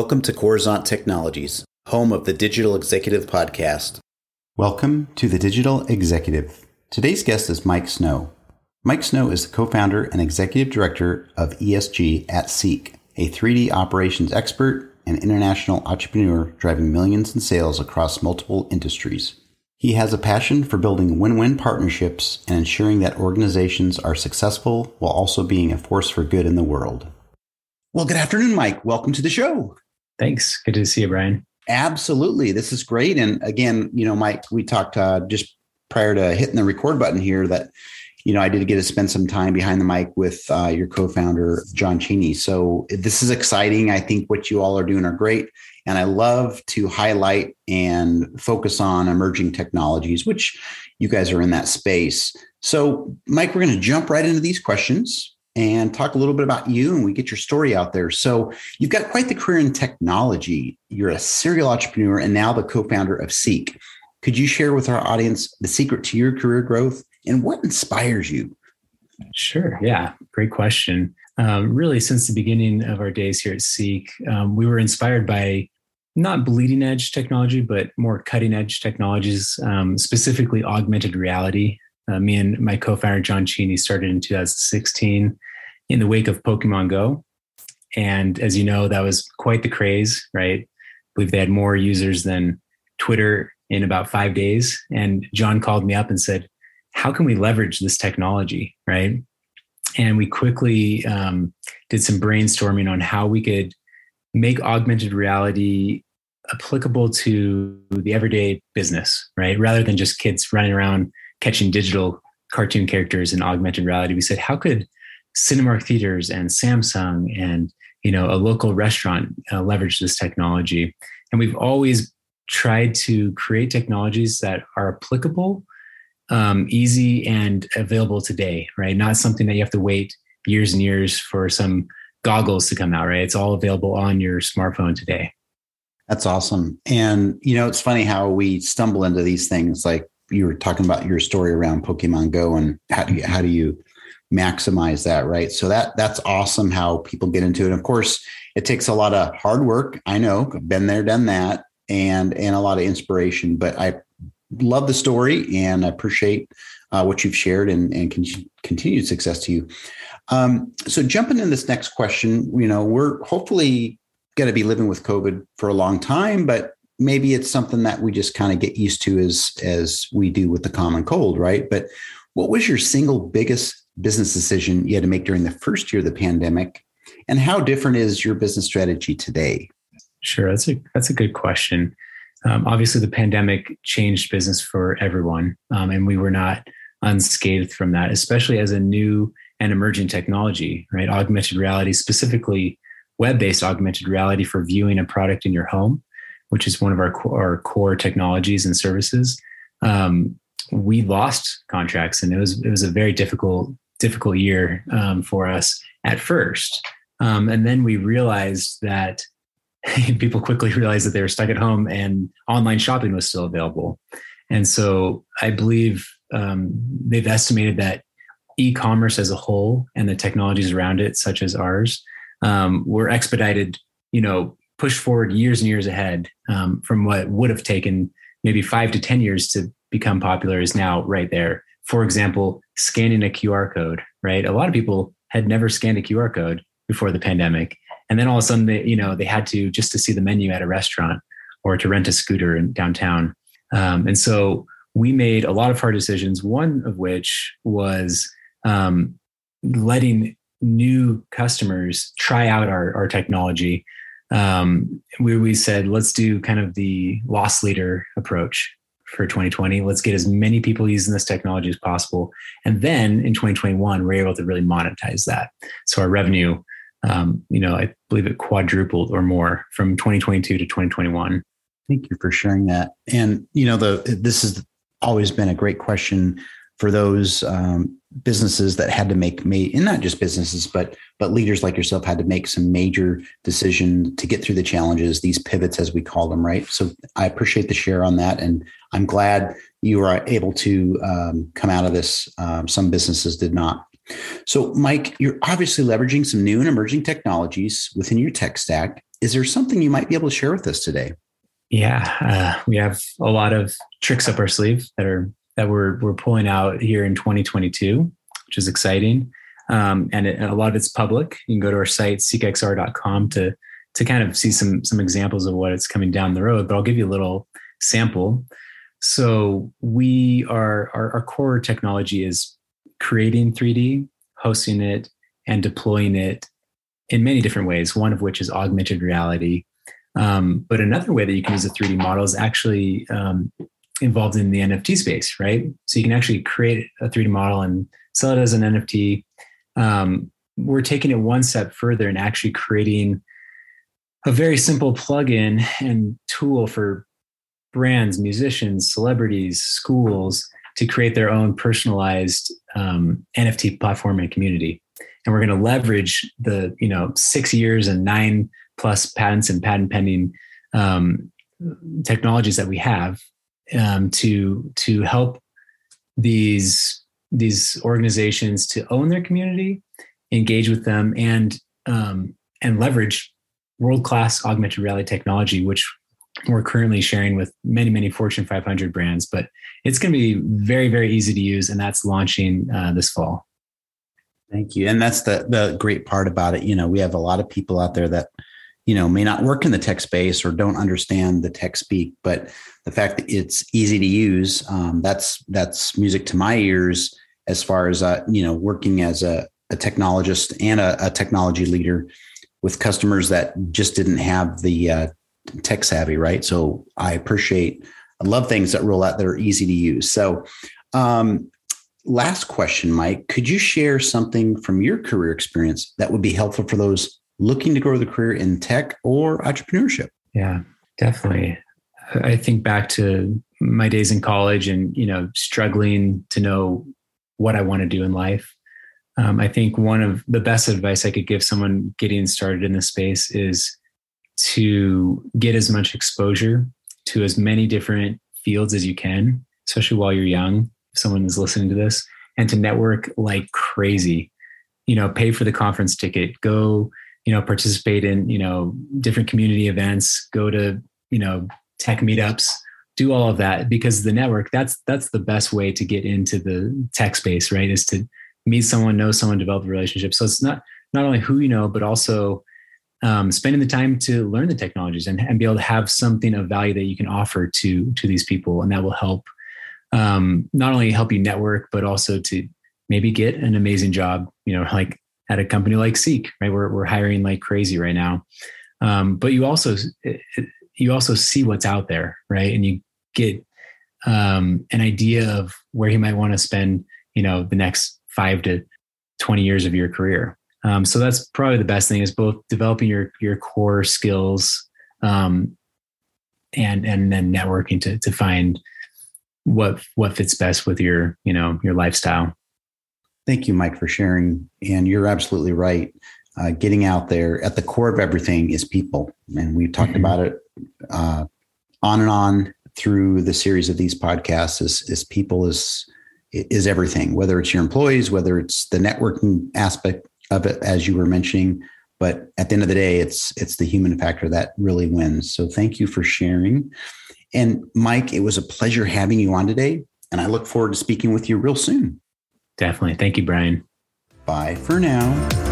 Welcome to Coruzant Technologies, home of the Digital Executive Podcast. Welcome to the Digital Executive. Today's guest is Mike Snow. Mike Snow is the co founder and executive director of ESG at Seek, a 3D operations expert and international entrepreneur driving millions in sales across multiple industries. He has a passion for building win win partnerships and ensuring that organizations are successful while also being a force for good in the world. Well, good afternoon, Mike. Welcome to the show. Thanks. Good to see you, Brian. Absolutely. This is great. And again, you know, Mike, we talked uh, just prior to hitting the record button here that, you know, I did get to spend some time behind the mic with uh, your co founder, John Cheney. So this is exciting. I think what you all are doing are great. And I love to highlight and focus on emerging technologies, which you guys are in that space. So, Mike, we're going to jump right into these questions and talk a little bit about you and we get your story out there. So, you've got quite the career in technology. You're a serial entrepreneur and now the co founder of Seek. Could you share with our audience the secret to your career growth and what inspires you? Sure. Yeah. Great question. Um, really, since the beginning of our days here at Seek, um, we were inspired by not bleeding edge technology, but more cutting edge technologies, um, specifically augmented reality. Uh, me and my co founder, John Cheney, started in 2016 in the wake of Pokemon Go. And as you know, that was quite the craze, right? I believe they had more users than Twitter in about five days. And John called me up and said, How can we leverage this technology, right? And we quickly um, did some brainstorming on how we could make augmented reality applicable to the everyday business, right? Rather than just kids running around catching digital cartoon characters in augmented reality, we said, how could Cinemark theaters and Samsung and you know a local restaurant uh, leverage this technology? And we've always tried to create technologies that are applicable, um, easy, and available today, right? Not something that you have to wait years and years for some goggles to come out, right? It's all available on your smartphone today. That's awesome. And, you know, it's funny how we stumble into these things. Like you were talking about your story around Pokemon Go and how do you, how do you maximize that, right? So that that's awesome how people get into it. Of course, it takes a lot of hard work. I know, been there, done that, and and a lot of inspiration. But I love the story and I appreciate uh, what you've shared and, and con- continued success to you. Um, so jumping in this next question, you know, we're hopefully going to be living with COVID for a long time, but maybe it's something that we just kind of get used to as as we do with the common cold, right? But what was your single biggest business decision you had to make during the first year of the pandemic, and how different is your business strategy today? Sure, that's a that's a good question. Um, obviously, the pandemic changed business for everyone, um, and we were not unscathed from that, especially as a new and emerging technology, right? Augmented reality, specifically web-based augmented reality for viewing a product in your home, which is one of our core, our core technologies and services. Um, we lost contracts, and it was it was a very difficult difficult year um, for us at first. Um, and then we realized that people quickly realized that they were stuck at home, and online shopping was still available. And so I believe um, they've estimated that e-commerce as a whole and the technologies around it, such as ours, um, were expedited, you know, pushed forward years and years ahead um, from what would have taken maybe five to 10 years to become popular is now right there. For example, scanning a QR code, right? A lot of people had never scanned a QR code before the pandemic. And then all of a sudden, they, you know, they had to just to see the menu at a restaurant or to rent a scooter in downtown. Um, and so we made a lot of hard decisions, one of which was um, letting new customers try out our, our technology, um, we, we said, let's do kind of the loss leader approach for 2020. Let's get as many people using this technology as possible. And then in 2021, we're able to really monetize that. So our revenue, um, you know, I believe it quadrupled or more from 2022 to 2021. Thank you for sharing that. And, you know, the this has always been a great question for those um, businesses that had to make made and not just businesses but but leaders like yourself had to make some major decision to get through the challenges these pivots as we call them right? So i appreciate the share on that and i'm glad you are able to um, come out of this um, some businesses did not. So mike you're obviously leveraging some new and emerging technologies within your tech stack. Is there something you might be able to share with us today? Yeah, uh, we have a lot of tricks up our sleeve that are that we're we're pulling out here in 2022, which is exciting. Um, and, it, and, a lot of it's public. You can go to our site seekxr.com to to kind of see some some examples of what it's coming down the road. But I'll give you a little sample. So we are our, our core technology is creating 3D, hosting it, and deploying it in many different ways. One of which is augmented reality. Um, but another way that you can use a 3D model is actually um, involved in the NFT space, right? So you can actually create a 3D model and sell it as an NFT. Um, we're taking it one step further and actually creating a very simple plugin and tool for brands, musicians, celebrities, schools to create their own personalized um, NFT platform and community. And we're going to leverage the you know six years and nine plus patents and patent pending um, technologies that we have um, to to help these these organizations to own their community, engage with them, and um, and leverage world class augmented reality technology, which we're currently sharing with many many Fortune 500 brands. But it's going to be very very easy to use, and that's launching uh, this fall. Thank you, and that's the the great part about it. You know, we have a lot of people out there that you know may not work in the tech space or don't understand the tech speak but the fact that it's easy to use um, that's that's music to my ears as far as uh, you know working as a, a technologist and a, a, technology leader with customers that just didn't have the uh, tech savvy right? So i appreciate i love things that roll out that are easy to use. So um, last question mike could you share something from your career experience that would be helpful for those looking to grow the career in tech or entrepreneurship? Yeah, definitely. I think back to my days in college and, you know, struggling to know what I want to do in life. Um, I think one of the best advice I could give someone getting started in this space is to get as much exposure to as many different fields as you can, especially while you're young. If someone is listening to this, and to network like crazy. You know, pay for the conference ticket, go you know participate in you know different community events go to you know tech meetups do all of that because the network that's that's the best way to get into the tech space right is to meet someone know someone develop a relationship. So it's not not only who you know but also um, spending the time to learn the technologies and, and be able to have something of value that you can offer to to these people. And that will help um, not only help you network but also to maybe get an amazing job you know like at a company like Seek, right? We're, we're hiring like crazy right now. Um, but you also, you also see what's out there, right? And you get um, an idea of where you might want to spend, you know, the next five to 20 years of your career. Um, so that's probably the best thing is both developing your, your core skills um, and, and then networking to, to find what, what fits best with your, you know, your lifestyle. Thank you, Mike, for sharing. And you're absolutely right. Uh, getting out there at the core of everything is people. And we've talked mm-hmm. about it uh, on and on through the series of these podcasts is, is people is is everything, whether it's your employees, whether it's the networking aspect of it, as you were mentioning. But at the end of the day, it's it's the human factor that really wins. So thank you for sharing. And Mike, it was a pleasure having you on today. And I look forward to speaking with you real soon. Definitely. Thank you, Brian. Bye for now.